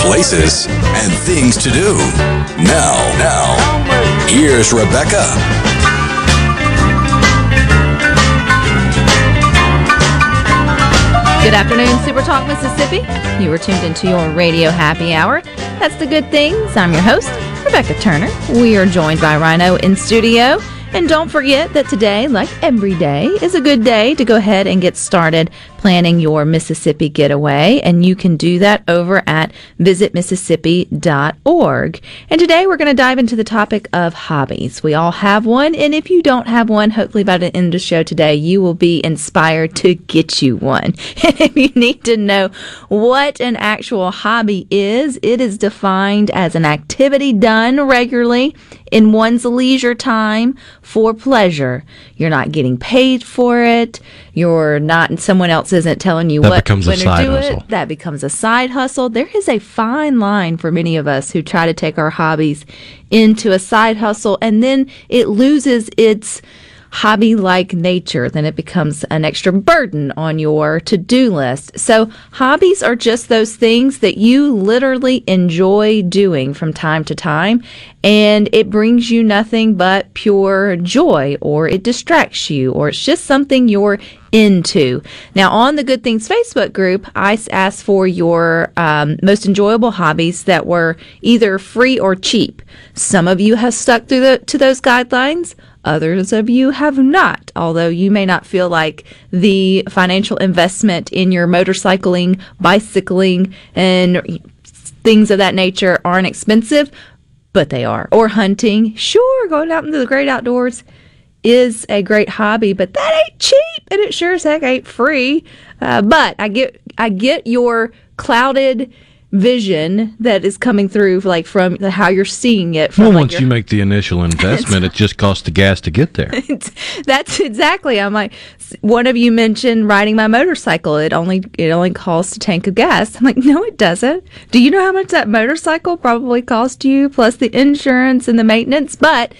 places, and things to do. Now, now, here's Rebecca. Good afternoon, Super Talk Mississippi. You are tuned into your radio happy hour. That's the good things. I'm your host, Rebecca Turner. We are joined by Rhino in studio. And don't forget that today, like every day, is a good day to go ahead and get started planning your Mississippi getaway. And you can do that over at visitmississippi.org. And today we're going to dive into the topic of hobbies. We all have one. And if you don't have one, hopefully by the end of the show today, you will be inspired to get you one. If you need to know what an actual hobby is, it is defined as an activity done regularly in one's leisure time for pleasure. You're not getting paid for it. You're not, in someone else isn't telling you That what becomes a when to side do hustle. it. That becomes a side hustle. There is a fine line for many of us who try to take our hobbies into a side hustle and then it loses its hobby like nature, then it becomes an extra burden on your to do list. So, hobbies are just those things that you literally enjoy doing from time to time, and it brings you nothing but pure joy, or it distracts you, or it's just something you're into. Now, on the Good Things Facebook group, I asked for your um, most enjoyable hobbies that were either free or cheap. Some of you have stuck through the, to those guidelines. Others of you have not, although you may not feel like the financial investment in your motorcycling, bicycling, and things of that nature aren't expensive, but they are. Or hunting. Sure, going out into the great outdoors is a great hobby, but that ain't cheap, and it sure as heck ain't free. Uh, but I get I get your clouded vision that is coming through, like from the, how you're seeing it. From Well, like, once your- you make the initial investment, it just costs the gas to get there. That's exactly. I'm like, one of you mentioned riding my motorcycle. It only it only costs a tank of gas. I'm like, no, it doesn't. Do you know how much that motorcycle probably cost you, plus the insurance and the maintenance? But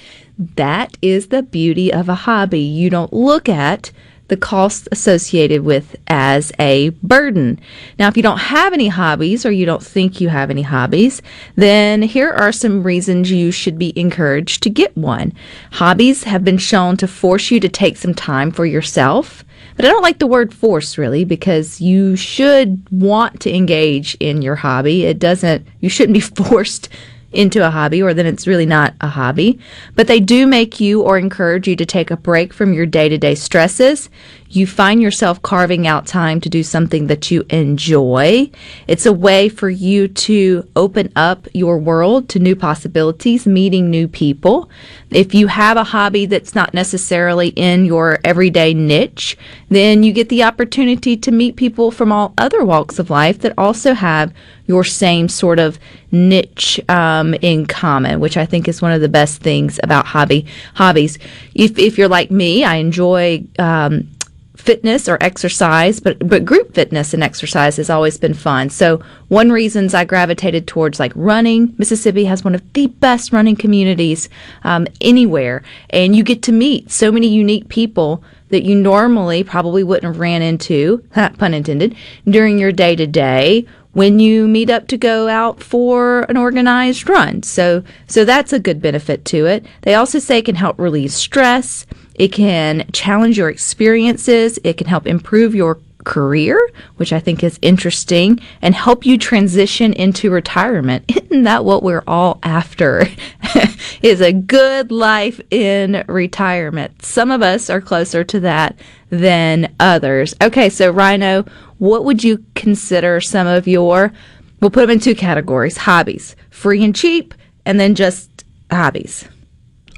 that is the beauty of a hobby. You don't look at the costs associated with as a burden. Now, if you don't have any hobbies or you don't think you have any hobbies, then here are some reasons you should be encouraged to get one. Hobbies have been shown to force you to take some time for yourself. But I don't like the word force really because you should want to engage in your hobby. It doesn't, you shouldn't be forced into a hobby or then it's really not a hobby. But they do make you or encourage you to take a break from your day to day stresses. You find yourself carving out time to do something that you enjoy. It's a way for you to open up your world to new possibilities, meeting new people. If you have a hobby that's not necessarily in your everyday niche, then you get the opportunity to meet people from all other walks of life that also have your same sort of niche um, in common, which I think is one of the best things about hobby hobbies. If if you're like me, I enjoy. Um, fitness or exercise, but but group fitness and exercise has always been fun. So one reasons I gravitated towards like running. Mississippi has one of the best running communities um, anywhere, and you get to meet so many unique people that you normally probably wouldn't have ran into, pun intended, during your day to day when you meet up to go out for an organized run. So so that's a good benefit to it. They also say it can help relieve stress. It can challenge your experiences. It can help improve your career, which I think is interesting, and help you transition into retirement. Isn't that what we're all after? is a good life in retirement. Some of us are closer to that than others. Okay, so Rhino, what would you consider some of your we'll put them in two categories, hobbies, free and cheap, and then just hobbies.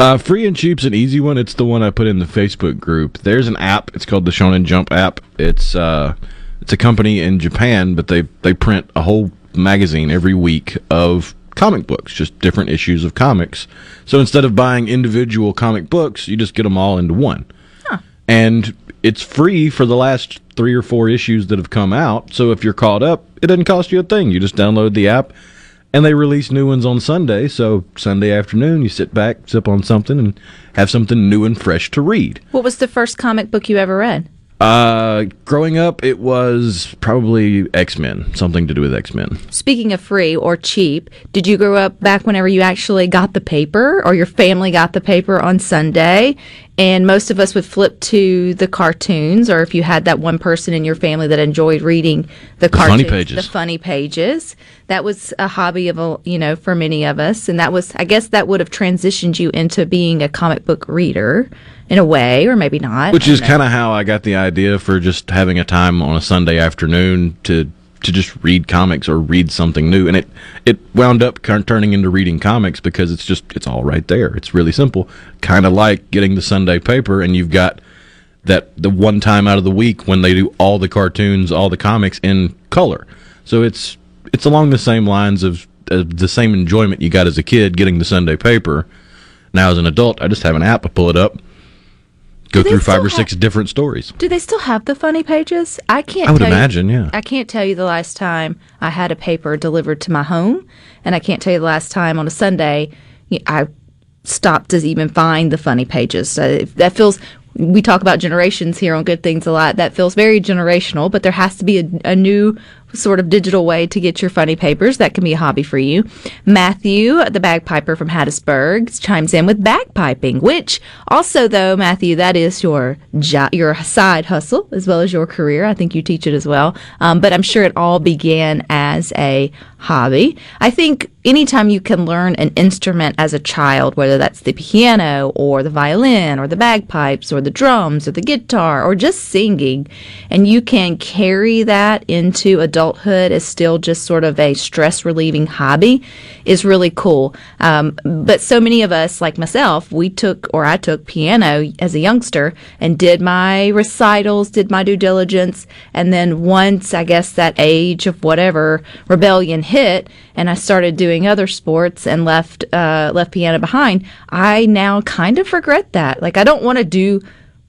Uh, free and cheap's an easy one. It's the one I put in the Facebook group. There's an app. It's called the Shonen Jump app. It's uh, it's a company in Japan, but they they print a whole magazine every week of comic books, just different issues of comics. So instead of buying individual comic books, you just get them all into one. And it's free for the last three or four issues that have come out. So if you're caught up, it doesn't cost you a thing. You just download the app, and they release new ones on Sunday. So Sunday afternoon, you sit back, sip on something, and have something new and fresh to read. What was the first comic book you ever read? Uh, growing up, it was probably X Men, something to do with X Men. Speaking of free or cheap, did you grow up back whenever you actually got the paper or your family got the paper on Sunday? And most of us would flip to the cartoons, or if you had that one person in your family that enjoyed reading the, funny cartoons, pages. the funny pages. That was a hobby of a, you know for many of us, and that was I guess that would have transitioned you into being a comic book reader in a way, or maybe not. Which is kind of how I got the idea for just having a time on a Sunday afternoon to to just read comics or read something new, and it it wound up turning into reading comics because it's just it's all right there. It's really simple, kind of like getting the Sunday paper, and you've got that the one time out of the week when they do all the cartoons, all the comics in color. So it's it's along the same lines of, of the same enjoyment you got as a kid getting the Sunday paper. Now as an adult, I just have an app. I pull it up, go through five or six different stories. Do they still have the funny pages? I can't. I would tell you- imagine, yeah. I can't tell you the last time I had a paper delivered to my home, and I can't tell you the last time on a Sunday I stopped to even find the funny pages. So if that feels. We talk about generations here on Good Things a lot. That feels very generational, but there has to be a, a new sort of digital way to get your funny papers. That can be a hobby for you. Matthew, the bagpiper from Hattiesburg, chimes in with bagpiping, which also, though, Matthew, that is your jo- your side hustle as well as your career. I think you teach it as well. Um, but I'm sure it all began as a hobby. I think anytime you can learn an instrument as a child, whether that's the piano or the violin or the bagpipes or the drums or the guitar or just singing, and you can carry that into adulthood as still just sort of a stress relieving hobby is really cool. Um, but so many of us, like myself, we took or I took piano as a youngster and did my recitals, did my due diligence, and then once I guess that age of whatever rebellion hit, and I started doing other sports and left uh, left piano behind. I now kind of regret that. Like I don't want to do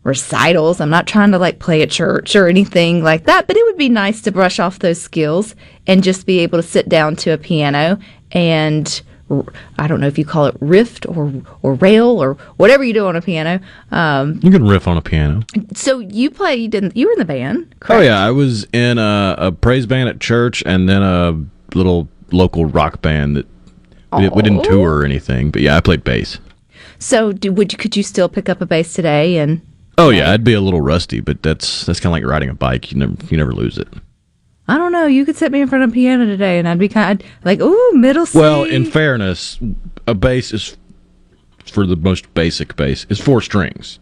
recitals. I'm not trying to like play at church or anything like that, but it would be nice to brush off those skills and just be able to sit down to a piano and I don't know if you call it riff or or rail or whatever you do on a piano. Um, You can riff on a piano. so you played in you were in the band, Oh yeah, I was in a, a praise band at church, and then a little local rock band that we, we didn't tour or anything. But yeah, I played bass. So do, would you, could you still pick up a bass today and Oh yeah, I'd be a little rusty, but that's that's kind of like riding a bike. You never you never lose it. I don't know. You could sit me in front of a piano today, and I'd be kind of like, "Ooh, middle C." Well, in fairness, a bass is for the most basic bass is four strings.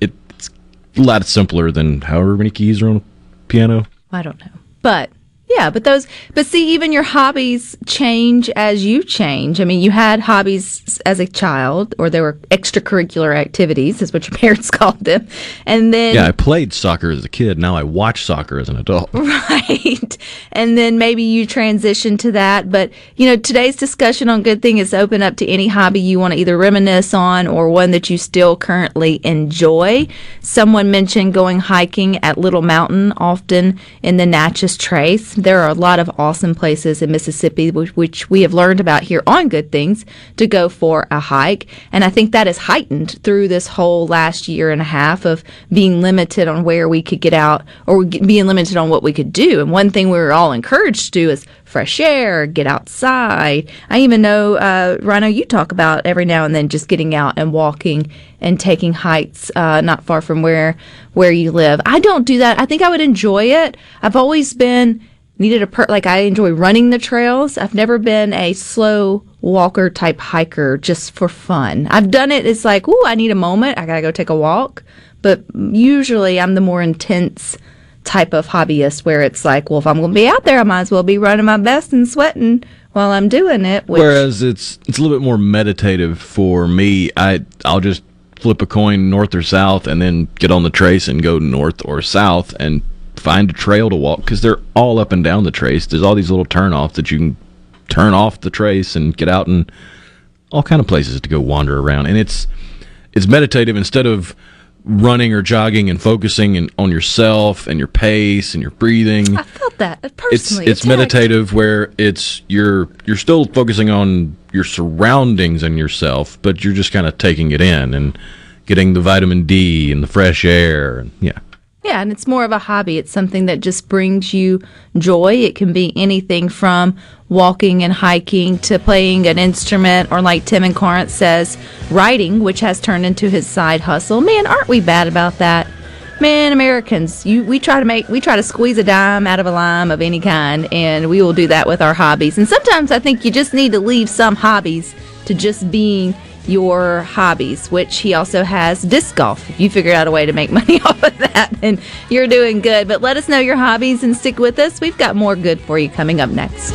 It's a lot simpler than however many keys are on a piano. I don't know, but yeah, but those, but see, even your hobbies change as you change. I mean, you had hobbies as a child, or there were extracurricular activities, is what your parents called them, and then Yeah, I played soccer as a kid. Now I watch soccer as an adult. right? And then maybe you transition to that. But, you know, today's discussion on Good Thing is open up to any hobby you want to either reminisce on or one that you still currently enjoy. Someone mentioned going hiking at Little Mountain, often in the Natchez Trace. There are a lot of awesome places in Mississippi, which, which we have learned about here on Good Things, to go for a hike. And I think that is heightened through this whole last year and a half of being limited on where we could get out or being limited on what we could do. And one thing we were all encouraged to do is fresh air, get outside. I even know, uh, Rhino, you talk about every now and then just getting out and walking and taking hikes uh, not far from where where you live. I don't do that. I think I would enjoy it. I've always been needed a per like I enjoy running the trails. I've never been a slow walker type hiker just for fun. I've done it. It's like, ooh, I need a moment. I gotta go take a walk. But usually, I'm the more intense type of hobbyist where it's like, well, if I'm gonna be out there, I might as well be running my best and sweating while I'm doing it. Which, Whereas it's it's a little bit more meditative for me. I I'll just flip a coin north or south and then get on the trace and go north or south and find a trail to walk because they're all up and down the trace. There's all these little turnoffs that you can turn off the trace and get out and all kind of places to go wander around. And it's it's meditative instead of running or jogging and focusing in, on yourself and your pace and your breathing. I felt that It's personally. it's attacked. meditative where it's you're you're still focusing on your surroundings and yourself, but you're just kind of taking it in and getting the vitamin D and the fresh air. And yeah. Yeah, and it's more of a hobby. It's something that just brings you joy. It can be anything from walking and hiking to playing an instrument, or like Tim and Corinth says, writing, which has turned into his side hustle. Man, aren't we bad about that? Man, Americans, you we try to make we try to squeeze a dime out of a lime of any kind, and we will do that with our hobbies. And sometimes I think you just need to leave some hobbies to just being your hobbies, which he also has disc golf. If you figure out a way to make money off of that, then you're doing good. But let us know your hobbies and stick with us. We've got more good for you coming up next.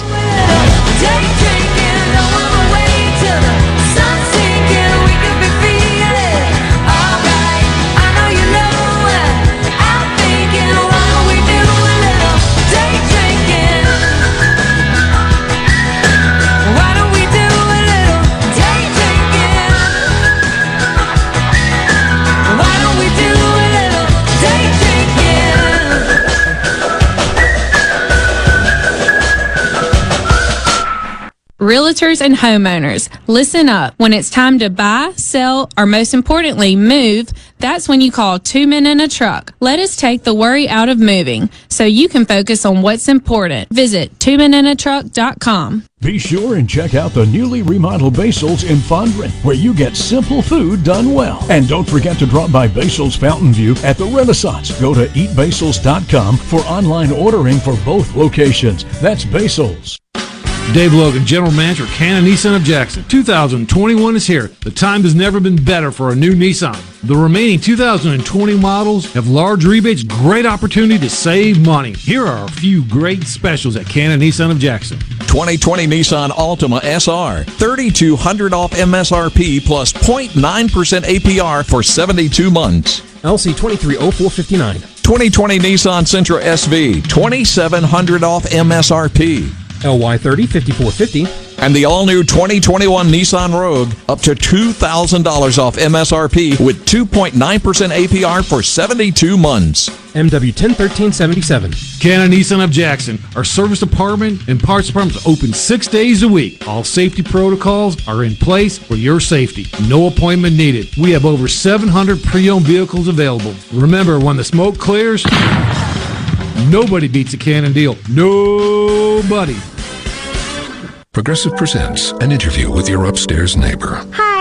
Realtors and homeowners, listen up. When it's time to buy, sell, or most importantly, move, that's when you call two men in a truck. Let us take the worry out of moving so you can focus on what's important. Visit twomeninatruck.com. Be sure and check out the newly remodeled Basil's in Fondren, where you get simple food done well. And don't forget to drop by Basil's Fountain View at the Renaissance. Go to eatbasils.com for online ordering for both locations. That's Basil's. Dave Logan, General Manager, Cannon Nissan of Jackson. 2021 is here. The time has never been better for a new Nissan. The remaining 2020 models have large rebates, great opportunity to save money. Here are a few great specials at Cannon Nissan of Jackson. 2020 Nissan Altima SR, 3200 off MSRP plus 0.9% APR for 72 months. LC 230459. 2020 Nissan Sentra SV, 2700 off MSRP. LY 30 5450. And the all new 2021 Nissan Rogue, up to $2,000 off MSRP with 2.9% APR for 72 months. MW 101377. Cannon Nissan of Jackson. Our service department and parts department open six days a week. All safety protocols are in place for your safety. No appointment needed. We have over 700 pre-owned vehicles available. Remember, when the smoke clears, nobody beats a Cannon deal. Nobody. Progressive presents an interview with your upstairs neighbor. Hi,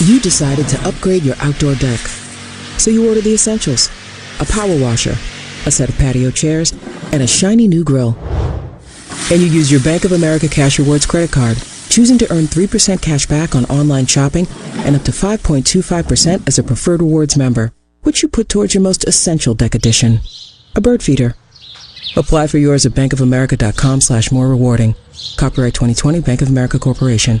You decided to upgrade your outdoor deck. So you ordered the essentials a power washer, a set of patio chairs, and a shiny new grill. And you used your Bank of America Cash Rewards credit card, choosing to earn 3% cash back on online shopping and up to 5.25% as a preferred rewards member, which you put towards your most essential deck addition, a bird feeder. Apply for yours at bankofamerica.com slash more rewarding. Copyright 2020 Bank of America Corporation.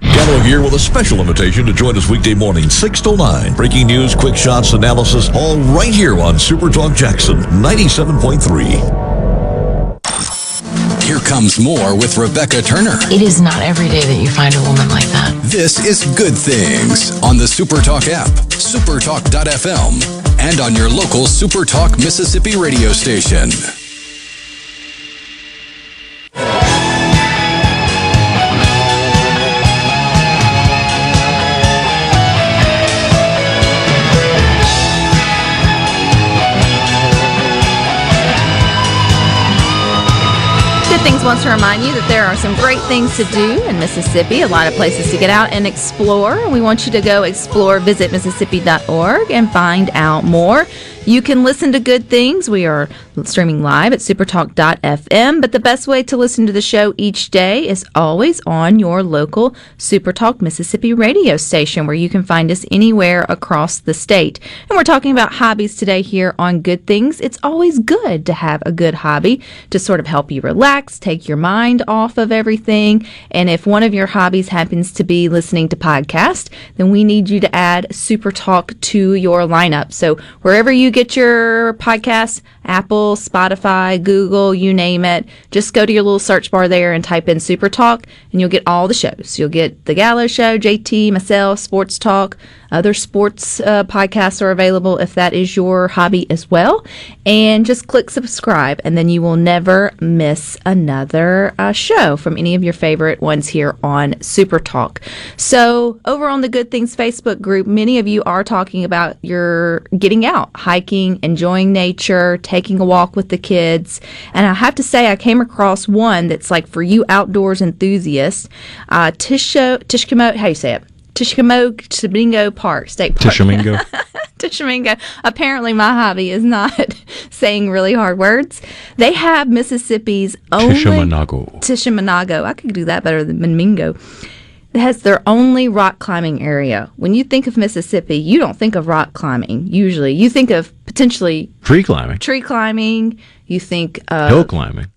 Gallo here with a special invitation to join us weekday morning, 6 to 9. Breaking news, quick shots, analysis, all right here on Super Talk Jackson 97.3. Here comes more with Rebecca Turner. It is not every day that you find a woman like that. This is Good Things on the Supertalk app, supertalk.fm, and on your local Supertalk Mississippi radio station. Wants to remind you that there are some great things to do in Mississippi, a lot of places to get out and explore. We want you to go explore, visit Mississippi.org, and find out more. You can listen to good things. We are streaming live at supertalk.fm, but the best way to listen to the show each day is always on your local Supertalk Mississippi radio station, where you can find us anywhere across the state. And we're talking about hobbies today here on Good Things. It's always good to have a good hobby to sort of help you relax, take your mind off of everything. And if one of your hobbies happens to be listening to podcasts, then we need you to add Supertalk to your lineup. So wherever you get your podcasts, Apple, Spotify, Google, you name it, just go to your little search bar there and type in Super Talk and you'll get all the shows. You'll get The Gallo Show, JT, myself, Sports Talk, other sports uh, podcasts are available if that is your hobby as well. And just click subscribe and then you will never miss another uh, show from any of your favorite ones here on Super Talk. So over on the Good Things Facebook group, many of you are talking about your getting out, hiking, enjoying nature, taking a walk with the kids. And I have to say, I came across one that's like for you outdoors enthusiasts. Uh, Tisho, Tishkamo, how you say it? Tishkamo Tishomingo Park State Park. Tishomingo. Tishomingo. Apparently, my hobby is not saying really hard words. They have Mississippi's only Tishominago. Tishominago. I could do that better than Mingo. It has their only rock climbing area. When you think of Mississippi, you don't think of rock climbing. Usually, you think of potentially Tree climbing. tree climbing. You think of Hill climbing.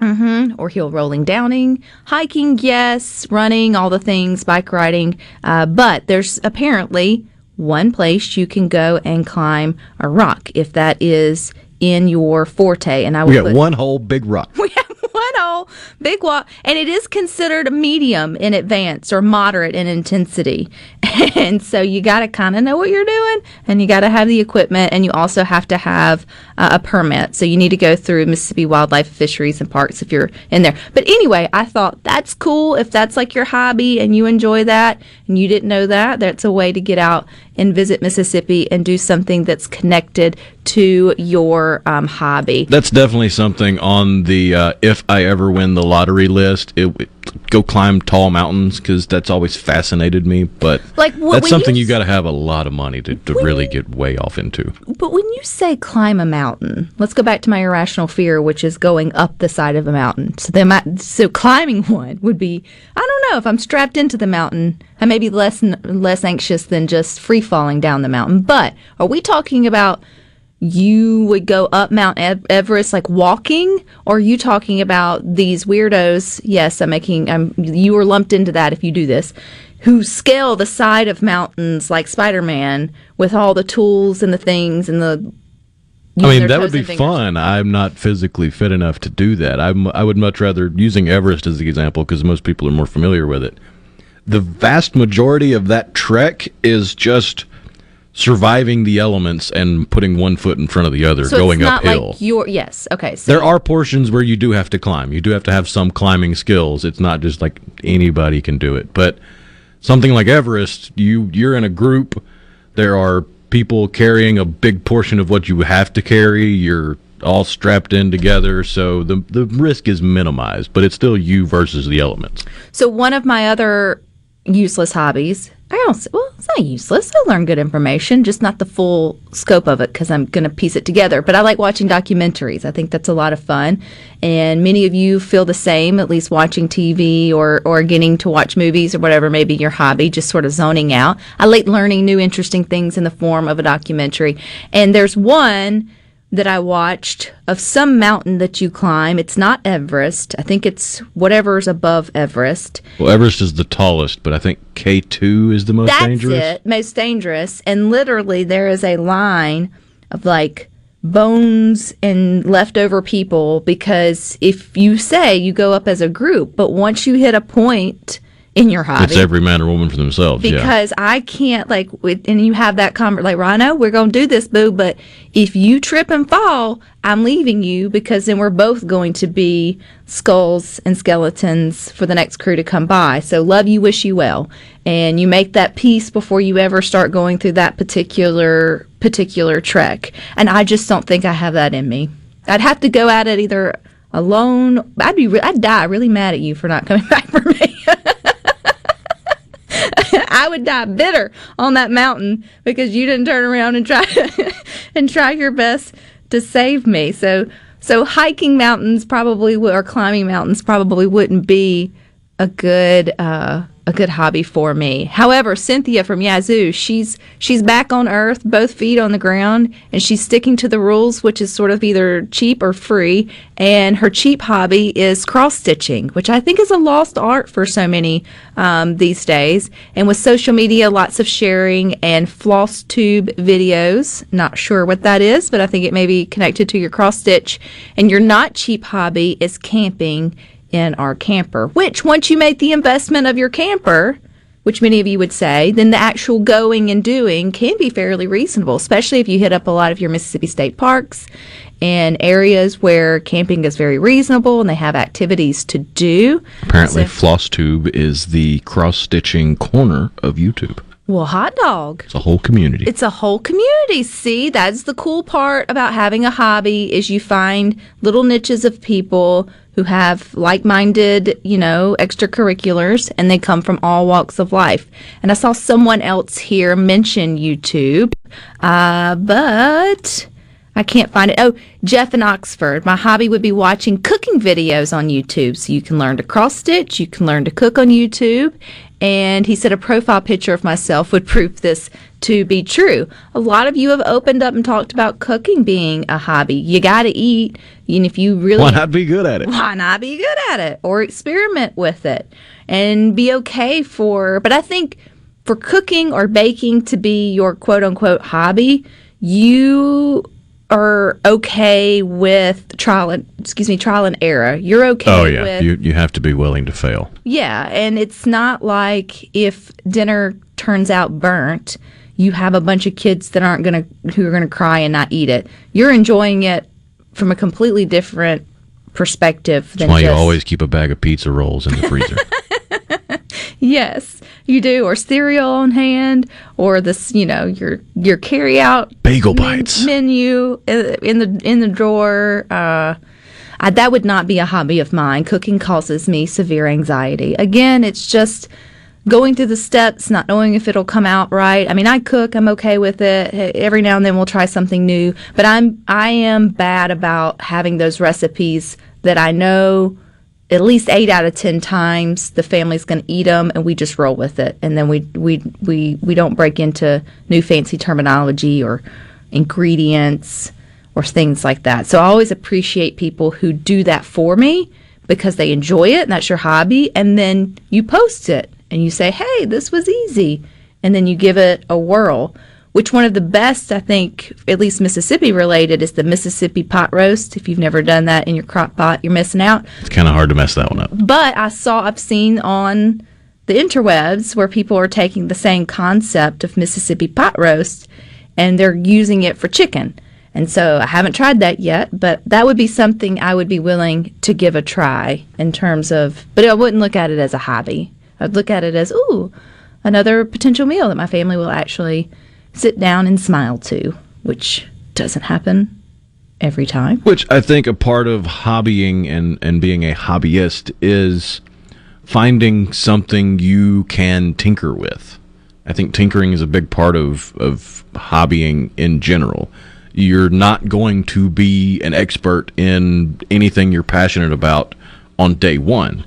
Hmm or hill rolling, downing, hiking, yes, running, all the things, bike riding. Uh, but there's apparently one place you can go and climb a rock if that is in your forte. And I We got put- one whole big rock. we have one whole big rock, and it is considered a medium in advance or moderate in intensity. And so you got to kind of know what you're doing, and you got to have the equipment, and you also have to have uh, a permit. So you need to go through Mississippi Wildlife Fisheries and Parks if you're in there. But anyway, I thought that's cool if that's like your hobby and you enjoy that, and you didn't know that. That's a way to get out and visit Mississippi and do something that's connected to your um, hobby. That's definitely something on the uh, if I ever win the lottery list. It, it- go climb tall mountains because that's always fascinated me. But Like, that's something you you got to have a lot of money to, to really get way off into. But when you say climb a mountain, let's go back to my irrational fear, which is going up the side of a mountain. So, there might, so climbing one would be, I don't know, if I'm strapped into the mountain, I may be less less anxious than just free falling down the mountain. But are we talking about you would go up Mount Everest like walking, or are you talking about these weirdos? Yes, I'm making. I'm. You are lumped into that if you do this. Who scale the side of mountains like Spider Man with all the tools and the things and the. I mean, that would be fun. I'm not physically fit enough to do that. I'm, I would much rather using Everest as the example because most people are more familiar with it. The vast majority of that trek is just surviving the elements and putting one foot in front of the other, So going it's not uphill. like your yes. Okay, so There are portions where you do have to climb. You do have to have some climbing skills. It's not just like anybody can do it. But something like Everest, you you're in a group. There are people carrying a big portion of what you have to carry. You're all strapped in together, so the the risk is minimized. But it's still you versus the elements. So one of my other useless hobbies, I don't. Well, it's not useless. I learn good information, just not the full scope of it because I'm going to piece it together. But I like watching documentaries. I think that's a lot of fun, and many of you feel the same. At least watching TV or or getting to watch movies or whatever may be your hobby, just sort of zoning out. I like learning new interesting things in the form of a documentary. And there's one that I watched of some mountain that you climb. It's not Everest. I think it's whatever's above Everest. Well, Everest is the tallest, but I think K two is the most That's dangerous. it, most dangerous. And literally, there is a line of like bones and leftover people because if you say you go up as a group, but once you hit a point in your hobby, It's every man or woman for themselves. yeah. because I can't like with, and you have that conver like Rhino, we're gonna do this, boo. But if you trip and fall, I'm leaving you because then we're both going to be skulls and skeletons for the next crew to come by. So love you, wish you well, and you make that peace before you ever start going through that particular particular trek. And I just don't think I have that in me. I'd have to go at it either alone. I'd be, re- I'd die really mad at you for not coming back for me. I would die bitter on that mountain because you didn't turn around and try and try your best to save me. So, so hiking mountains probably or climbing mountains probably wouldn't be a good uh, a good hobby for me. However, Cynthia from Yazoo, she's she's back on Earth, both feet on the ground, and she's sticking to the rules, which is sort of either cheap or free. And her cheap hobby is cross stitching, which I think is a lost art for so many um, these days. And with social media, lots of sharing and floss tube videos. Not sure what that is, but I think it may be connected to your cross stitch. And your not cheap hobby is camping in our camper, which once you make the investment of your camper, which many of you would say, then the actual going and doing can be fairly reasonable, especially if you hit up a lot of your Mississippi state parks and areas where camping is very reasonable and they have activities to do. Apparently, So- FlossTube is the cross stitching corner of YouTube. Well, hot dog. It's a whole community. It's a whole community. See, that's the cool part about having a hobby is you find little niches of people who have like-minded, you know, extracurriculars and they come from all walks of life. And I saw someone else here mention YouTube. Uh, but I can't find it. Oh, Jeff in Oxford. My hobby would be watching cooking videos on YouTube. So you can learn to cross stitch, you can learn to cook on YouTube. And he said a profile picture of myself would prove this to be true. A lot of you have opened up and talked about cooking being a hobby. You got to eat. And if you really Why not be good at it? why not be good at it or experiment with it and be okay for but i think for cooking or baking to be your quote unquote hobby you are okay with trial and excuse me trial and error you're okay Oh yeah, with you you have to be willing to fail. yeah, and it's not like if dinner turns out burnt, you have a bunch of kids that aren't to who are going to cry and not eat it. You're enjoying it from a completely different perspective than That's why you always keep a bag of pizza rolls in the freezer. Yes, you do or cereal on hand or this, you know, your your carry out Bagel bites. menu in in the in the drawer uh I, that would not be a hobby of mine. Cooking causes me severe anxiety. Again, it's just going through the steps, not knowing if it'll come out right. I mean, I cook, I'm okay with it. Every now and then we'll try something new, but I'm I am bad about having those recipes that I know at least 8 out of 10 times the family's going to eat them and we just roll with it. And then we we we we don't break into new fancy terminology or ingredients or things like that. So I always appreciate people who do that for me because they enjoy it and that's your hobby. And then you post it and you say, hey, this was easy. And then you give it a whirl. Which one of the best, I think, at least Mississippi related, is the Mississippi pot roast. If you've never done that in your crock pot, you're missing out. it's kind of hard to mess that one up. But I saw, I've seen on the interwebs where people are taking the same concept of Mississippi pot roast and they're using it for chicken. And so I haven't tried that yet, but that would be something I would be willing to give a try in terms of, but I wouldn't look at it as a hobby. I'd look at it as, ooh, another potential meal that my family will actually sit down and smile to, which doesn't happen every time. Which I think a part of hobbying and, and being a hobbyist is finding something you can tinker with. I think tinkering is a big part of, of hobbying in general. You're not going to be an expert in anything you're passionate about on day one.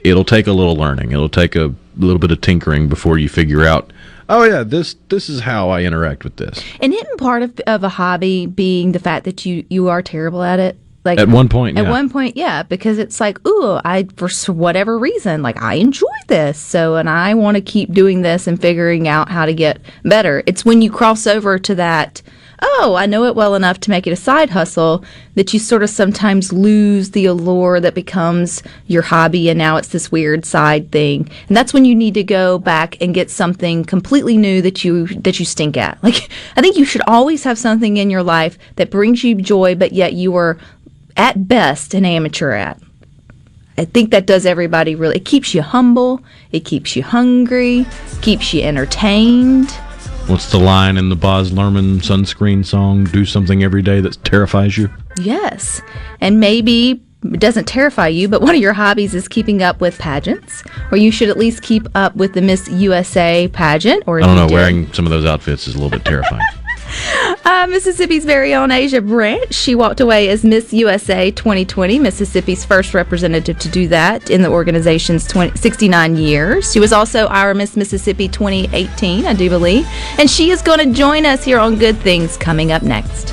It'll take a little learning. It'll take a little bit of tinkering before you figure out, oh yeah, this this is how I interact with this. And isn't part of, of a hobby being the fact that you you are terrible at it? Like At one point, at yeah. one point, yeah, because it's like, ooh, I for whatever reason, like I enjoy this, so and I want to keep doing this and figuring out how to get better. It's when you cross over to that, oh, I know it well enough to make it a side hustle that you sort of sometimes lose the allure that becomes your hobby, and now it's this weird side thing. And that's when you need to go back and get something completely new that you that you stink at. Like I think you should always have something in your life that brings you joy, but yet you are at best an amateur at. I think that does everybody really. It keeps you humble, it keeps you hungry, keeps you entertained. What's the line in the Baz Luhrmann sunscreen song? Do something every day that terrifies you. Yes. And maybe it doesn't terrify you, but one of your hobbies is keeping up with pageants, or you should at least keep up with the Miss USA pageant. Or I don't know. Wearing some of those outfits is a little bit terrifying. Uh, Mississippi's very own Asia Branch. She walked away as Miss USA 2020, Mississippi's first representative to do that in the organization's 20, 69 years. She was also our Miss Mississippi 2018, I do believe. And she is going to join us here on Good Things coming up next.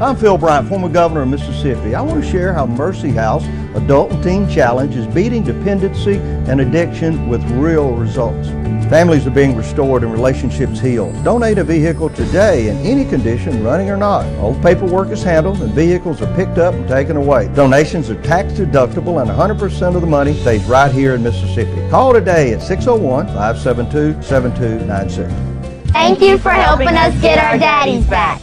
I'm Phil Bryant, former governor of Mississippi. I want to share how Mercy House Adult and Teen Challenge is beating dependency and addiction with real results. Families are being restored and relationships healed. Donate a vehicle today in any condition, running or not. All paperwork is handled and vehicles are picked up and taken away. Donations are tax deductible and 100% of the money stays right here in Mississippi. Call today at 601 572 7296. Thank you for helping us get our daddies back.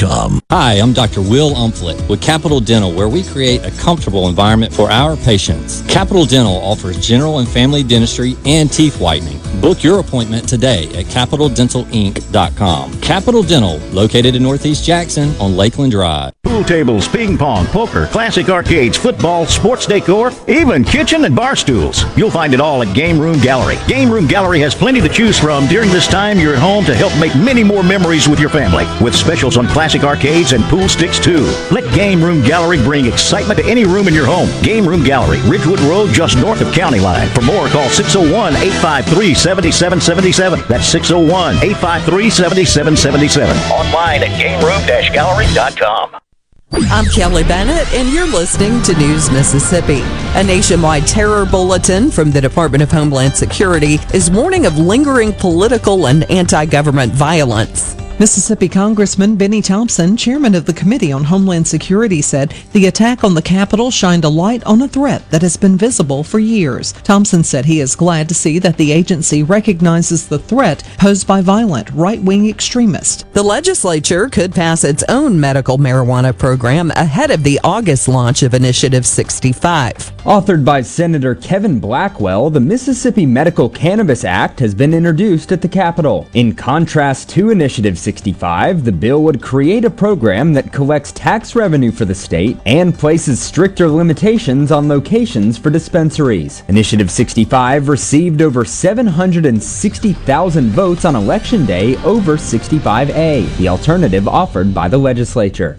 Hi, I'm Dr. Will Umflett with Capital Dental, where we create a comfortable environment for our patients. Capital Dental offers general and family dentistry and teeth whitening. Book your appointment today at capitaldentalinc.com. Capital Dental, located in Northeast Jackson on Lakeland Drive. Pool tables, ping pong, poker, classic arcades, football, sports decor, even kitchen and bar stools. You'll find it all at Game Room Gallery. Game Room Gallery has plenty to choose from during this time you're at home to help make many more memories with your family. With specials on classic arcades and pool sticks too. Let Game Room Gallery bring excitement to any room in your home. Game Room Gallery, Ridgewood Road, just north of County Line. For more, call 601 853 7777. That's 601 853 7777. Online at gameroom-gallery.com. I'm Kelly Bennett, and you're listening to News Mississippi. A nationwide terror bulletin from the Department of Homeland Security is warning of lingering political and anti government violence. Mississippi Congressman Benny Thompson, chairman of the Committee on Homeland Security, said the attack on the Capitol shined a light on a threat that has been visible for years. Thompson said he is glad to see that the agency recognizes the threat posed by violent right wing extremists. The legislature could pass its own medical marijuana program ahead of the August launch of Initiative 65. Authored by Senator Kevin Blackwell, the Mississippi Medical Cannabis Act has been introduced at the Capitol. In contrast to Initiative 65, the bill would create a program that collects tax revenue for the state and places stricter limitations on locations for dispensaries. Initiative 65 received over 760,000 votes on Election Day over 65A, the alternative offered by the legislature.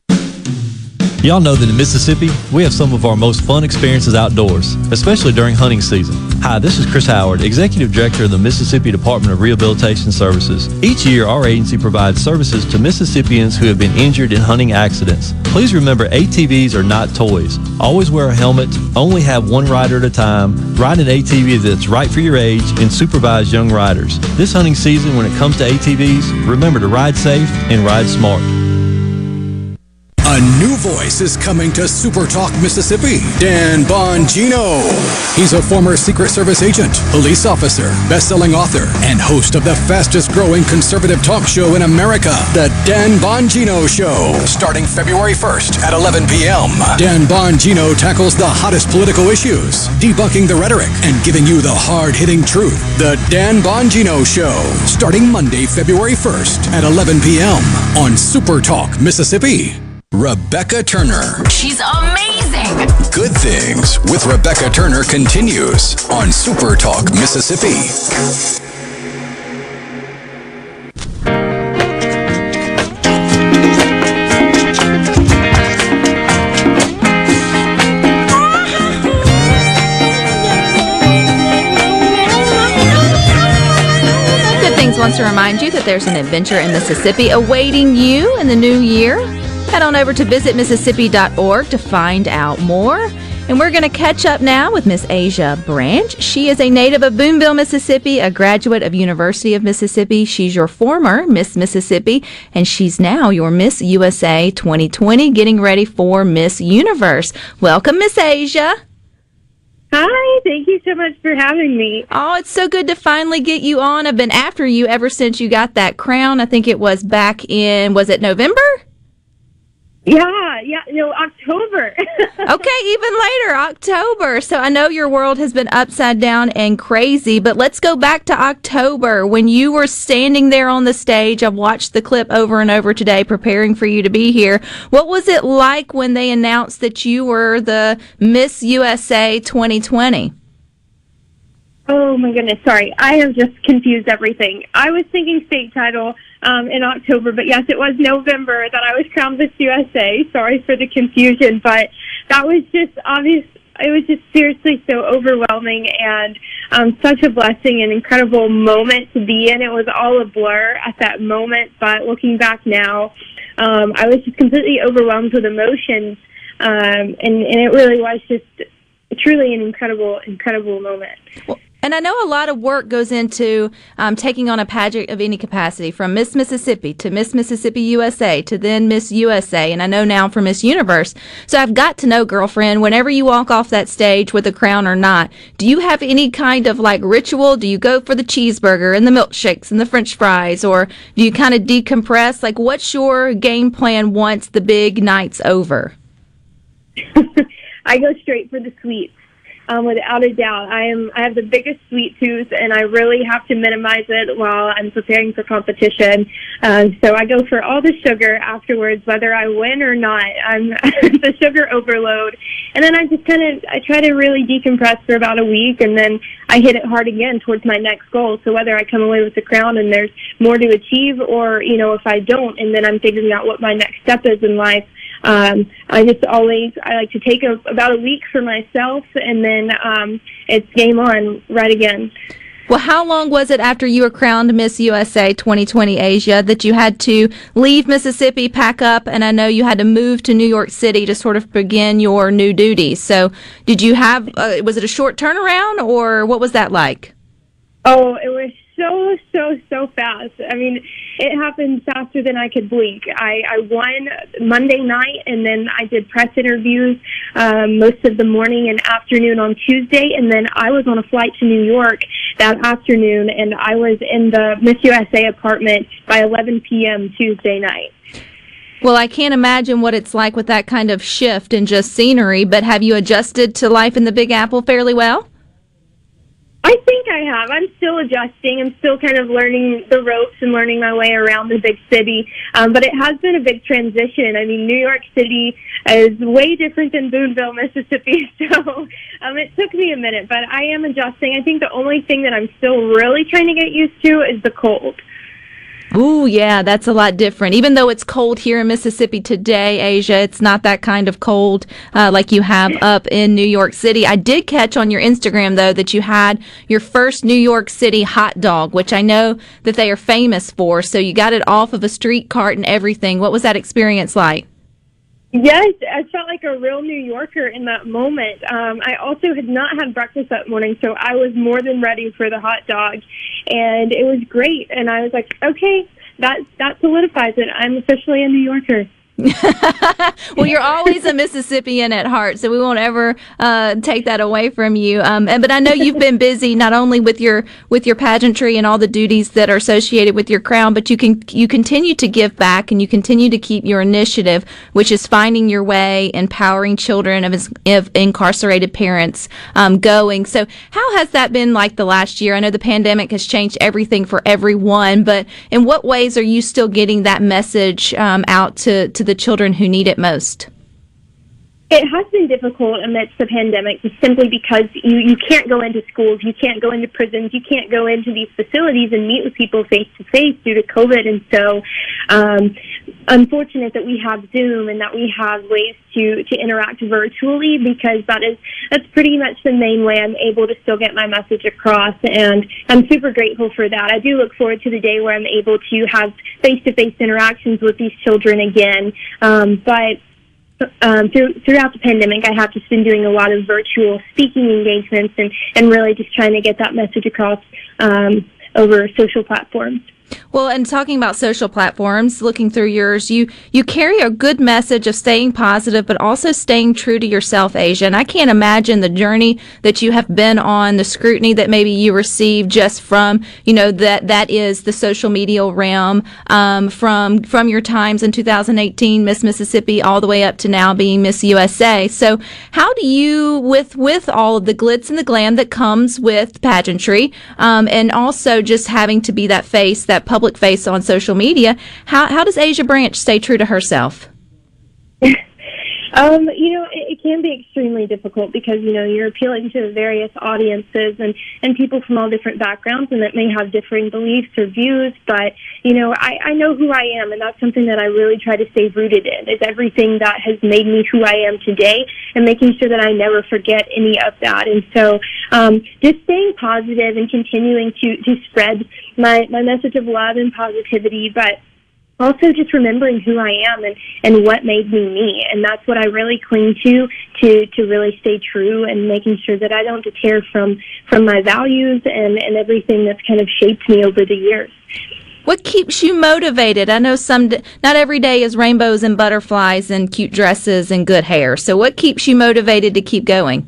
Y'all know that in Mississippi, we have some of our most fun experiences outdoors, especially during hunting season. Hi, this is Chris Howard, Executive Director of the Mississippi Department of Rehabilitation Services. Each year, our agency provides services to Mississippians who have been injured in hunting accidents. Please remember, ATVs are not toys. Always wear a helmet, only have one rider at a time, ride an ATV that's right for your age, and supervise young riders. This hunting season, when it comes to ATVs, remember to ride safe and ride smart. A new voice is coming to Super Talk Mississippi. Dan Bongino. He's a former Secret Service agent, police officer, best-selling author, and host of the fastest-growing conservative talk show in America, The Dan Bongino Show. Starting February 1st at 11 p.m. Dan Bongino tackles the hottest political issues, debunking the rhetoric, and giving you the hard-hitting truth. The Dan Bongino Show. Starting Monday, February 1st at 11 p.m. on Super Talk Mississippi. Rebecca Turner. She's amazing. Good Things with Rebecca Turner continues on Super Talk Mississippi. Good Things wants to remind you that there's an adventure in Mississippi awaiting you in the new year. Head on over to visitmississippi.org to find out more. And we're going to catch up now with Miss Asia Branch. She is a native of Boonville, Mississippi, a graduate of University of Mississippi. She's your former Miss Mississippi, and she's now your Miss USA 2020, getting ready for Miss Universe. Welcome, Miss Asia. Hi, thank you so much for having me. Oh, it's so good to finally get you on. I've been after you ever since you got that crown. I think it was back in, was it November? Yeah, yeah, no, October. okay, even later, October. So I know your world has been upside down and crazy, but let's go back to October when you were standing there on the stage. I've watched the clip over and over today preparing for you to be here. What was it like when they announced that you were the Miss USA 2020? oh my goodness, sorry. I have just confused everything. I was thinking state title um, in October, but yes, it was November that I was crowned Miss USA. Sorry for the confusion, but that was just obvious. It was just seriously so overwhelming and um, such a blessing and incredible moment to be in. It was all a blur at that moment, but looking back now, um, I was just completely overwhelmed with emotions, um, and, and it really was just truly an incredible, incredible moment. And I know a lot of work goes into um, taking on a pageant of any capacity, from Miss Mississippi to Miss Mississippi USA to then Miss USA, and I know now for Miss Universe. So I've got to know, girlfriend, whenever you walk off that stage with a crown or not, do you have any kind of like ritual? Do you go for the cheeseburger and the milkshakes and the french fries, or do you kind of decompress? Like, what's your game plan once the big night's over? I go straight for the sweets. Um, without a doubt, I am. I have the biggest sweet tooth, and I really have to minimize it while I'm preparing for competition. Uh, so I go for all the sugar afterwards, whether I win or not. I'm the sugar overload, and then I just kind of I try to really decompress for about a week, and then I hit it hard again towards my next goal. So whether I come away with the crown and there's more to achieve, or you know if I don't, and then I'm figuring out what my next step is in life. Um, I just always I like to take a, about a week for myself, and then um, it's game on right again. Well, how long was it after you were crowned Miss USA 2020 Asia that you had to leave Mississippi, pack up, and I know you had to move to New York City to sort of begin your new duties. So, did you have, uh, was it a short turnaround or what was that like? Oh, it was so so so fast. I mean, it happened faster than I could blink. I, I won Monday night, and then I did press interviews um, most of the morning and afternoon on Tuesday, and then I was on a flight to New York that afternoon, and I was in the Miss USA apartment by 11 p.m. Tuesday night. Well, I can't imagine what it's like with that kind of shift in just scenery, but have you adjusted to life in the Big Apple fairly well? I think I have. I'm still adjusting. I'm still kind of learning the ropes and learning my way around the big city. Um, but it has been a big transition. I mean, New York City is way different than Boonville, Mississippi. So um, it took me a minute, but I am adjusting. I think the only thing that I'm still really trying to get used to is the cold. Ooh, yeah, that's a lot different. Even though it's cold here in Mississippi today, Asia, it's not that kind of cold uh, like you have up in New York City. I did catch on your Instagram, though, that you had your first New York City hot dog, which I know that they are famous for. So you got it off of a street cart and everything. What was that experience like? Yes, I felt like a real New Yorker in that moment. Um, I also had not had breakfast that morning, so I was more than ready for the hot dog, and it was great. And I was like, okay, that that solidifies it. I'm officially a New Yorker. well, you're always a Mississippian at heart, so we won't ever uh, take that away from you. Um, and, but I know you've been busy not only with your with your pageantry and all the duties that are associated with your crown, but you can you continue to give back and you continue to keep your initiative, which is finding your way, empowering children of, of incarcerated parents um, going. So, how has that been like the last year? I know the pandemic has changed everything for everyone, but in what ways are you still getting that message um, out to to the the children who need it most? It has been difficult amidst the pandemic just simply because you, you can't go into schools, you can't go into prisons, you can't go into these facilities and meet with people face to face due to COVID. And so, um, unfortunate that we have Zoom and that we have ways to, to interact virtually because that is, that's pretty much the main way I'm able to still get my message across. And I'm super grateful for that. I do look forward to the day where I'm able to have face to face interactions with these children again. Um, but um, through, throughout the pandemic, I have just been doing a lot of virtual speaking engagements and, and really just trying to get that message across um, over social platforms. Well, and talking about social platforms, looking through yours, you you carry a good message of staying positive, but also staying true to yourself, Asia. And I can't imagine the journey that you have been on, the scrutiny that maybe you received just from you know that that is the social media realm um, from from your times in 2018, Miss Mississippi, all the way up to now being Miss USA. So, how do you with with all of the glitz and the glam that comes with pageantry, um, and also just having to be that face that that public face on social media. How how does Asia Branch stay true to herself? Um, you know, it, it can be extremely difficult because you know you're appealing to various audiences and and people from all different backgrounds and that may have differing beliefs or views. But you know, I, I know who I am, and that's something that I really try to stay rooted in. Is everything that has made me who I am today, and making sure that I never forget any of that. And so, um, just staying positive and continuing to to spread my my message of love and positivity, but also just remembering who I am and, and what made me me. And that's what I really cling to, to, to really stay true and making sure that I don't deter from, from my values and, and everything that's kind of shaped me over the years. What keeps you motivated? I know some, not every day is rainbows and butterflies and cute dresses and good hair. So what keeps you motivated to keep going?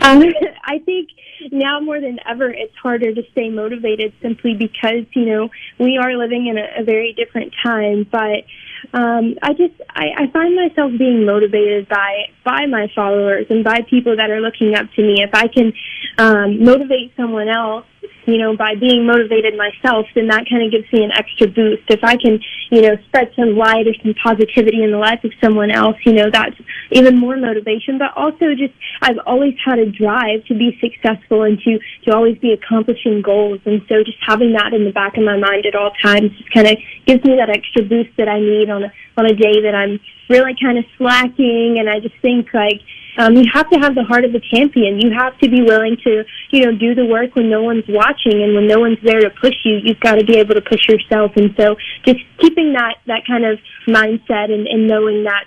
Um, I think now more than ever, it's harder to stay motivated simply because, you know, we are living in a, a very different time. But um, I just, I, I find myself being motivated by, by my followers and by people that are looking up to me. If I can um, motivate someone else, you know, by being motivated myself, then that kind of gives me an extra boost. If I can, you know, spread some light or some positivity in the life of someone else, you know, that's even more motivation. But also just, I've always had a drive to be successful and to, to always be accomplishing goals. And so just having that in the back of my mind at all times just kind of gives me that extra boost that I need on a, on a day that I'm really kind of slacking. And I just think like, um, you have to have the heart of a champion. You have to be willing to, you know, do the work when no one's watching and when no one's there to push you. You've got to be able to push yourself. And so, just keeping that that kind of mindset and, and knowing that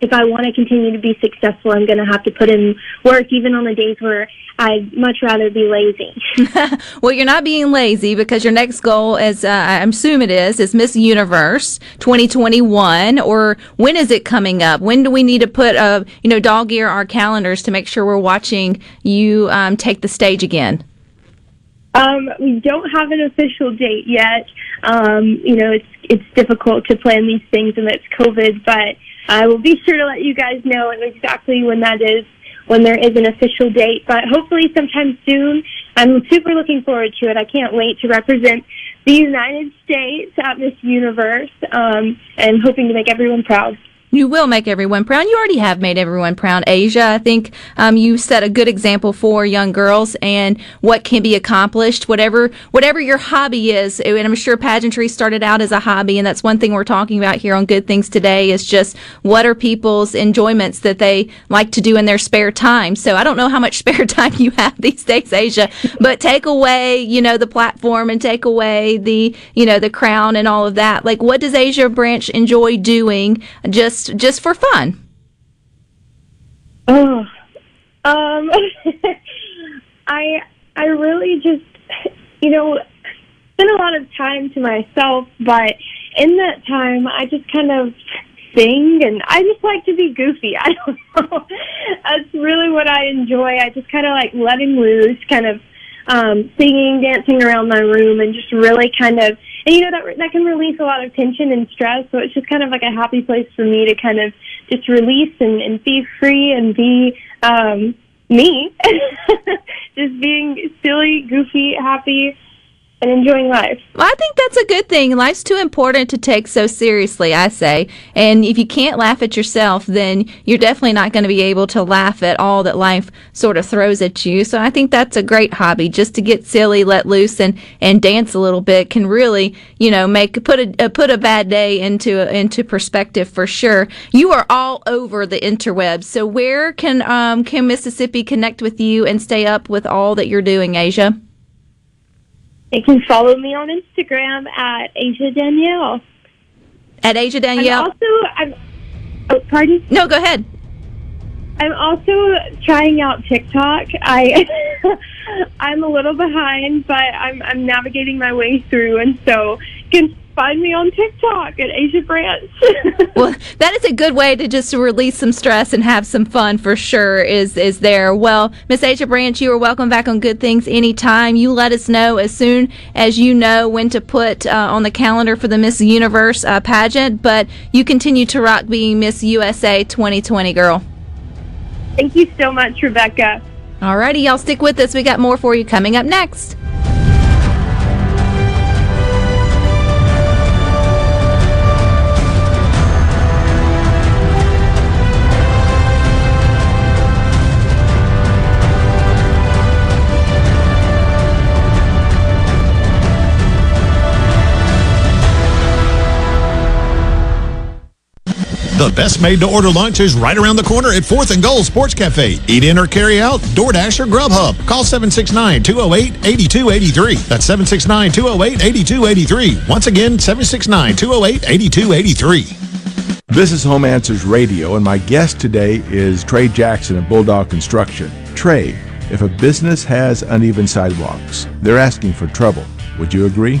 if I want to continue to be successful, I'm going to have to put in work, even on the days where I'd much rather be lazy. well, you're not being lazy because your next goal, as uh, I assume it is, is Miss Universe 2021. Or when is it coming up? When do we need to put, uh, you know, dog ear our calendars to make sure we're watching you um, take the stage again? Um, we don't have an official date yet. Um, you know, it's it's difficult to plan these things amidst COVID, but I will be sure to let you guys know exactly when that is, when there is an official date. But hopefully sometime soon. I'm super looking forward to it. I can't wait to represent the United States at Miss Universe, um, and hoping to make everyone proud. You will make everyone proud. You already have made everyone proud, Asia. I think um, you set a good example for young girls and what can be accomplished. Whatever whatever your hobby is, and I'm sure pageantry started out as a hobby, and that's one thing we're talking about here on Good Things Today is just what are people's enjoyments that they like to do in their spare time. So I don't know how much spare time you have these days, Asia, but take away you know the platform and take away the you know the crown and all of that. Like, what does Asia Branch enjoy doing? Just just just for fun? Oh, um, I I really just you know spend a lot of time to myself, but in that time, I just kind of sing and I just like to be goofy. I don't know. That's really what I enjoy. I just kind of like letting loose, kind of um, singing, dancing around my room, and just really kind of and you know that that can release a lot of tension and stress. So it's just kind of like a happy place for me to kind of just release and, and be free and be um, me, just being silly, goofy, happy and enjoying life. Well, I think that's a good thing. Life's too important to take so seriously, I say. And if you can't laugh at yourself, then you're definitely not going to be able to laugh at all that life sort of throws at you. So I think that's a great hobby. Just to get silly, let loose, and, and dance a little bit can really, you know, make put a uh, put a bad day into into perspective for sure. You are all over the interwebs. So where can um, can Mississippi connect with you and stay up with all that you're doing, Asia? You can follow me on Instagram at Asia Danielle. At Asia Danielle. I'm also, I'm, oh, pardon? No, go ahead. I'm also trying out TikTok. I I'm a little behind, but I'm I'm navigating my way through, and so can find me on TikTok at Asia Branch. well, that is a good way to just release some stress and have some fun for sure. Is is there? Well, Miss Asia Branch, you are welcome back on Good Things anytime. You let us know as soon as you know when to put uh, on the calendar for the Miss Universe uh, pageant. But you continue to rock being Miss USA 2020, girl. Thank you so much, Rebecca. Alrighty, y'all stick with us. We got more for you coming up next. The best made to order lunch is right around the corner at 4th and Goal Sports Cafe. Eat in or carry out, DoorDash or Grubhub. Call 769 208 8283. That's 769 208 8283. Once again, 769 208 8283. This is Home Answers Radio, and my guest today is Trey Jackson of Bulldog Construction. Trey, if a business has uneven sidewalks, they're asking for trouble. Would you agree?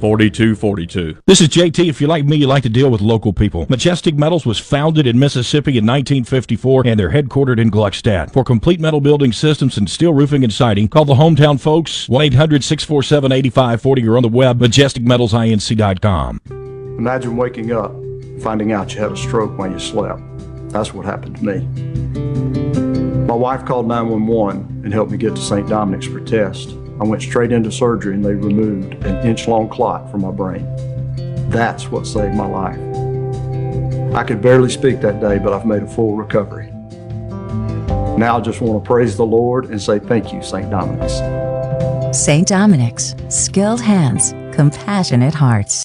4242. This is JT. If you're like me, you like to deal with local people. Majestic Metals was founded in Mississippi in 1954 and they're headquartered in Gluckstadt. For complete metal building systems and steel roofing and siding, call the hometown folks 1 800 647 8540 or on the web majesticmetalsinc.com. Imagine waking up, finding out you had a stroke when you slept. That's what happened to me. My wife called 911 and helped me get to St. Dominic's for tests. I went straight into surgery and they removed an inch long clot from my brain. That's what saved my life. I could barely speak that day, but I've made a full recovery. Now I just want to praise the Lord and say thank you, St. Dominic's. St. Dominic's, skilled hands, compassionate hearts.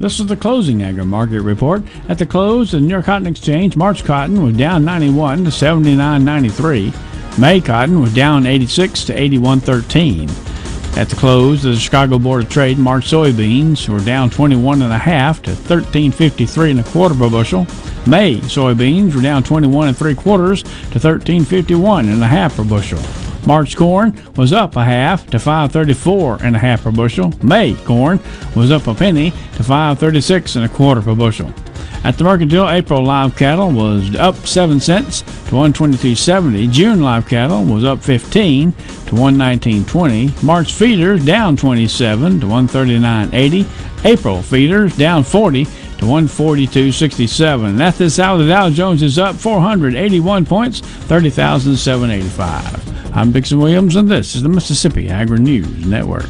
This is the closing agri market report. At the close, the New York Cotton Exchange, March cotton was down 91 to 79.93. May cotton was down 86 to 81.13. At the close, the Chicago Board of Trade, March soybeans were down 21 and a half to 13.53 and a quarter per bushel. May soybeans were down 21 and three quarters to 13.51 and a half per bushel. March corn was up a half to 534 and a half per bushel. May corn was up a penny to 536 and a quarter per bushel. At the mercantile, April live cattle was up 7 cents to 123.70. June live cattle was up 15 to 119.20. March feeders down 27 to 139.80. April feeders down 40 to 142.67. At this hour, the Dow Jones is up 481 points, 30,785. I'm Dixon Williams, and this is the Mississippi Agri News Network.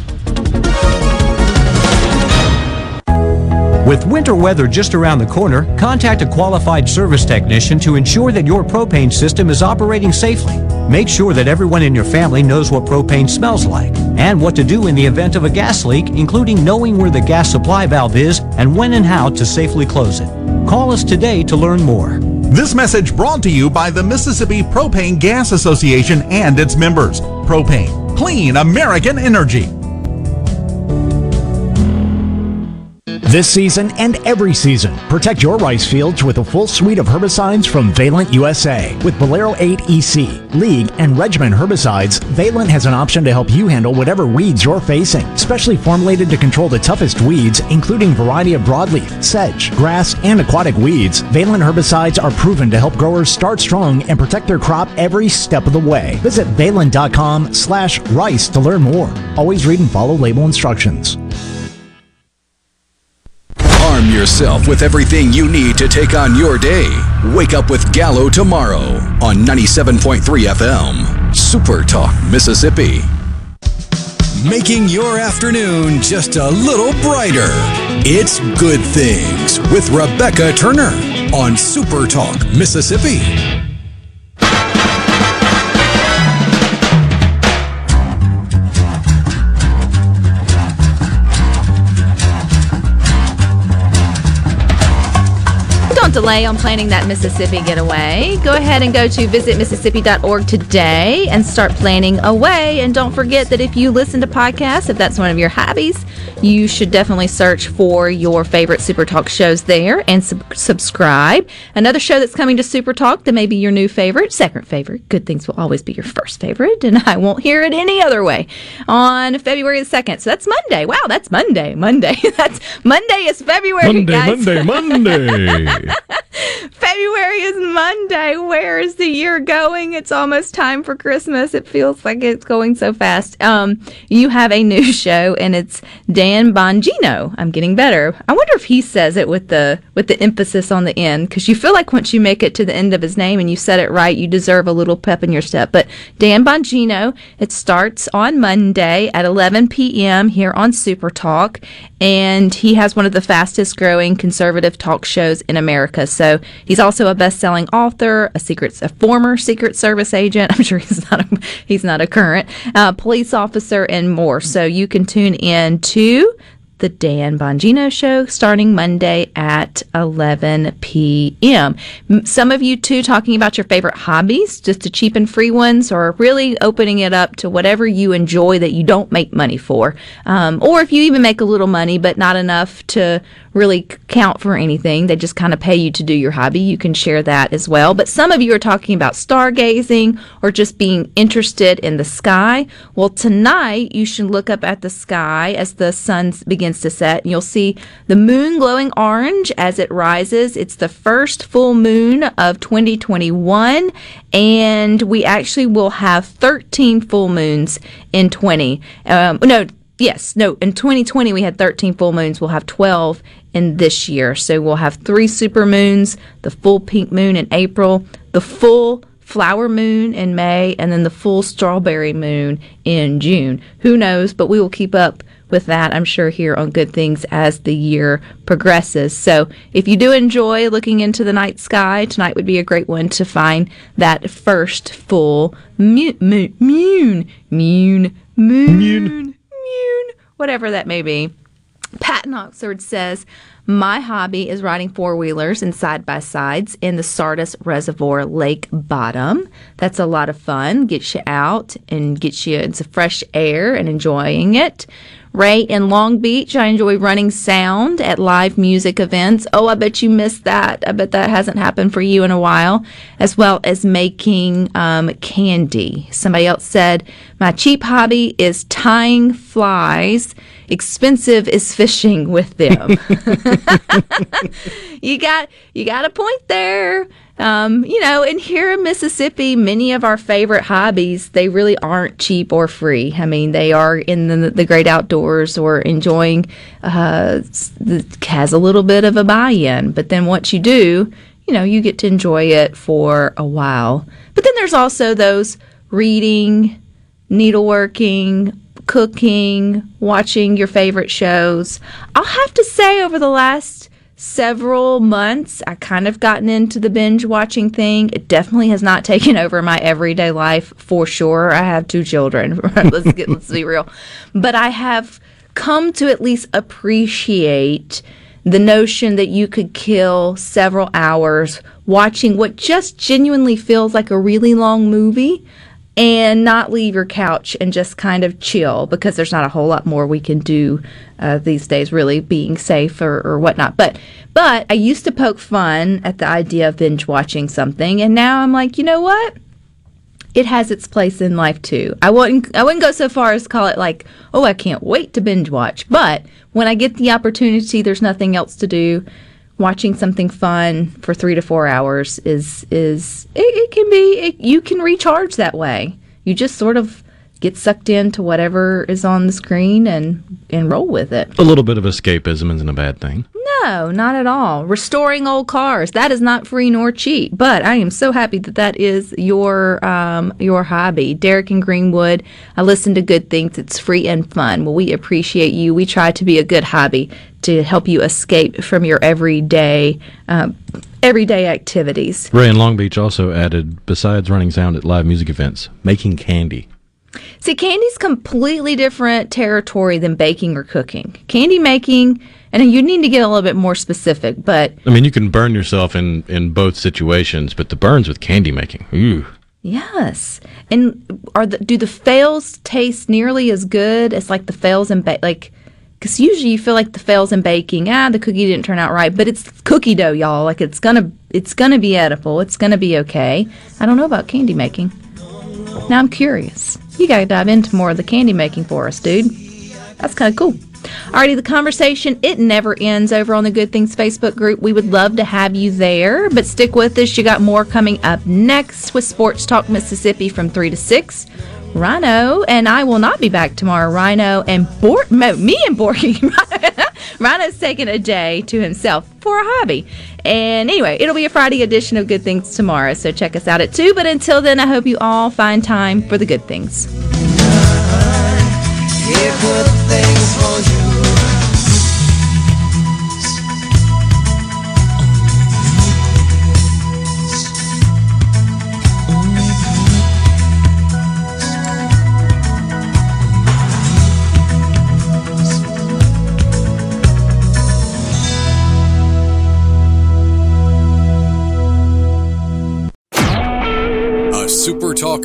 With winter weather just around the corner, contact a qualified service technician to ensure that your propane system is operating safely. Make sure that everyone in your family knows what propane smells like and what to do in the event of a gas leak, including knowing where the gas supply valve is and when and how to safely close it. Call us today to learn more. This message brought to you by the Mississippi Propane Gas Association and its members. Propane, clean American energy. This season and every season, protect your rice fields with a full suite of herbicides from Valent USA. With Bolero 8 EC, League, and Regiment herbicides, Valent has an option to help you handle whatever weeds you're facing. Specially formulated to control the toughest weeds, including variety of broadleaf, sedge, grass, and aquatic weeds, Valent herbicides are proven to help growers start strong and protect their crop every step of the way. Visit valent.com slash rice to learn more. Always read and follow label instructions. Arm yourself with everything you need to take on your day. Wake up with Gallo tomorrow on 97.3 FM. Super Talk, Mississippi. Making your afternoon just a little brighter. It's Good Things with Rebecca Turner on Super Talk, Mississippi. Don't delay on planning that Mississippi getaway. Go ahead and go to visitmississippi.org today and start planning away. And don't forget that if you listen to podcasts, if that's one of your hobbies, you should definitely search for your favorite Super Talk shows there and sub- subscribe. Another show that's coming to Super Talk that may be your new favorite, second favorite. Good things will always be your first favorite, and I won't hear it any other way. On February the 2nd. So that's Monday. Wow, that's Monday. Monday. that's Monday is February. Monday, guys. Monday, Monday. February is Monday. Where is the year going? It's almost time for Christmas. It feels like it's going so fast. Um, you have a new show, and it's Dan Bongino. I'm getting better. I wonder if he says it with the with the emphasis on the end, because you feel like once you make it to the end of his name and you said it right, you deserve a little pep in your step. But Dan Bongino. It starts on Monday at 11 p.m. here on Super Talk, and he has one of the fastest growing conservative talk shows in America. So he's also a best-selling author, a secret, a former Secret Service agent. I'm sure he's not a, he's not a current uh, police officer, and more. So you can tune in to the Dan Bongino Show starting Monday at 11 p.m. Some of you too talking about your favorite hobbies, just the cheap and free ones, or really opening it up to whatever you enjoy that you don't make money for, um, or if you even make a little money but not enough to really count for anything, they just kind of pay you to do your hobby. You can share that as well. But some of you are talking about stargazing or just being interested in the sky. Well, tonight you should look up at the sky as the sun begins to set. And you'll see the moon glowing orange as it rises. It's the first full moon of 2021, and we actually will have 13 full moons in 20. Um, no, Yes, no, in 2020 we had 13 full moons. We'll have 12 in this year. So we'll have three super moons, the full pink moon in April, the full flower moon in May, and then the full strawberry moon in June. Who knows, but we will keep up with that, I'm sure, here on Good Things as the year progresses. So if you do enjoy looking into the night sky, tonight would be a great one to find that first full moon, moon, moon, moon, moon, moon, whatever that may be. Patton Oxford says, My hobby is riding four wheelers and side by sides in the Sardis Reservoir Lake bottom. That's a lot of fun. Gets you out and gets you into fresh air and enjoying it. Ray in Long Beach, I enjoy running sound at live music events. Oh, I bet you missed that. I bet that hasn't happened for you in a while, as well as making um, candy. Somebody else said, My cheap hobby is tying flies. Expensive is fishing with them. you got you got a point there. Um, you know, and here in Mississippi, many of our favorite hobbies, they really aren't cheap or free. I mean, they are in the, the great outdoors or enjoying, uh, has a little bit of a buy in. But then once you do, you know, you get to enjoy it for a while. But then there's also those reading, needleworking, cooking, watching your favorite shows. I'll have to say, over the last several months, I kind of gotten into the binge watching thing. It definitely has not taken over my everyday life for sure. I have two children. let's get let's be real. But I have come to at least appreciate the notion that you could kill several hours watching what just genuinely feels like a really long movie and not leave your couch and just kind of chill because there's not a whole lot more we can do uh, these days, really being safe or, or whatnot. But but I used to poke fun at the idea of binge watching something, and now I'm like, you know what? It has its place in life too. I wouldn't I wouldn't go so far as call it like, oh, I can't wait to binge watch. But when I get the opportunity, there's nothing else to do watching something fun for three to four hours is is it, it can be it, you can recharge that way. You just sort of get sucked into whatever is on the screen and and roll with it. A little bit of escapism isn't a bad thing. No, not at all. Restoring old cars that is not free nor cheap. But I am so happy that that is your um, your hobby, Derek and Greenwood. I listen to good things. It's free and fun. Well, we appreciate you. We try to be a good hobby to help you escape from your everyday. Um, everyday activities. Ray in Long Beach also added, besides running sound at live music events, making candy. See, candy's completely different territory than baking or cooking. Candy making, and you need to get a little bit more specific, but I mean, you can burn yourself in in both situations, but the burns with candy making, ooh. Yes, and are the do the fails taste nearly as good as like the fails in ba- like? Because usually you feel like the fails in baking, ah, the cookie didn't turn out right, but it's cookie dough, y'all. Like it's gonna it's gonna be edible. It's gonna be okay. I don't know about candy making. Now I'm curious. You gotta dive into more of the candy making for us, dude. That's kind of cool. Alrighty, the conversation, it never ends over on the Good Things Facebook group. We would love to have you there, but stick with us. You got more coming up next with Sports Talk Mississippi from 3 to 6. Rhino and I will not be back tomorrow. Rhino and Bor- me and Borky. Rhino's taking a day to himself for a hobby. And anyway, it'll be a Friday edition of Good Things tomorrow, so check us out at 2. But until then, I hope you all find time for the good things.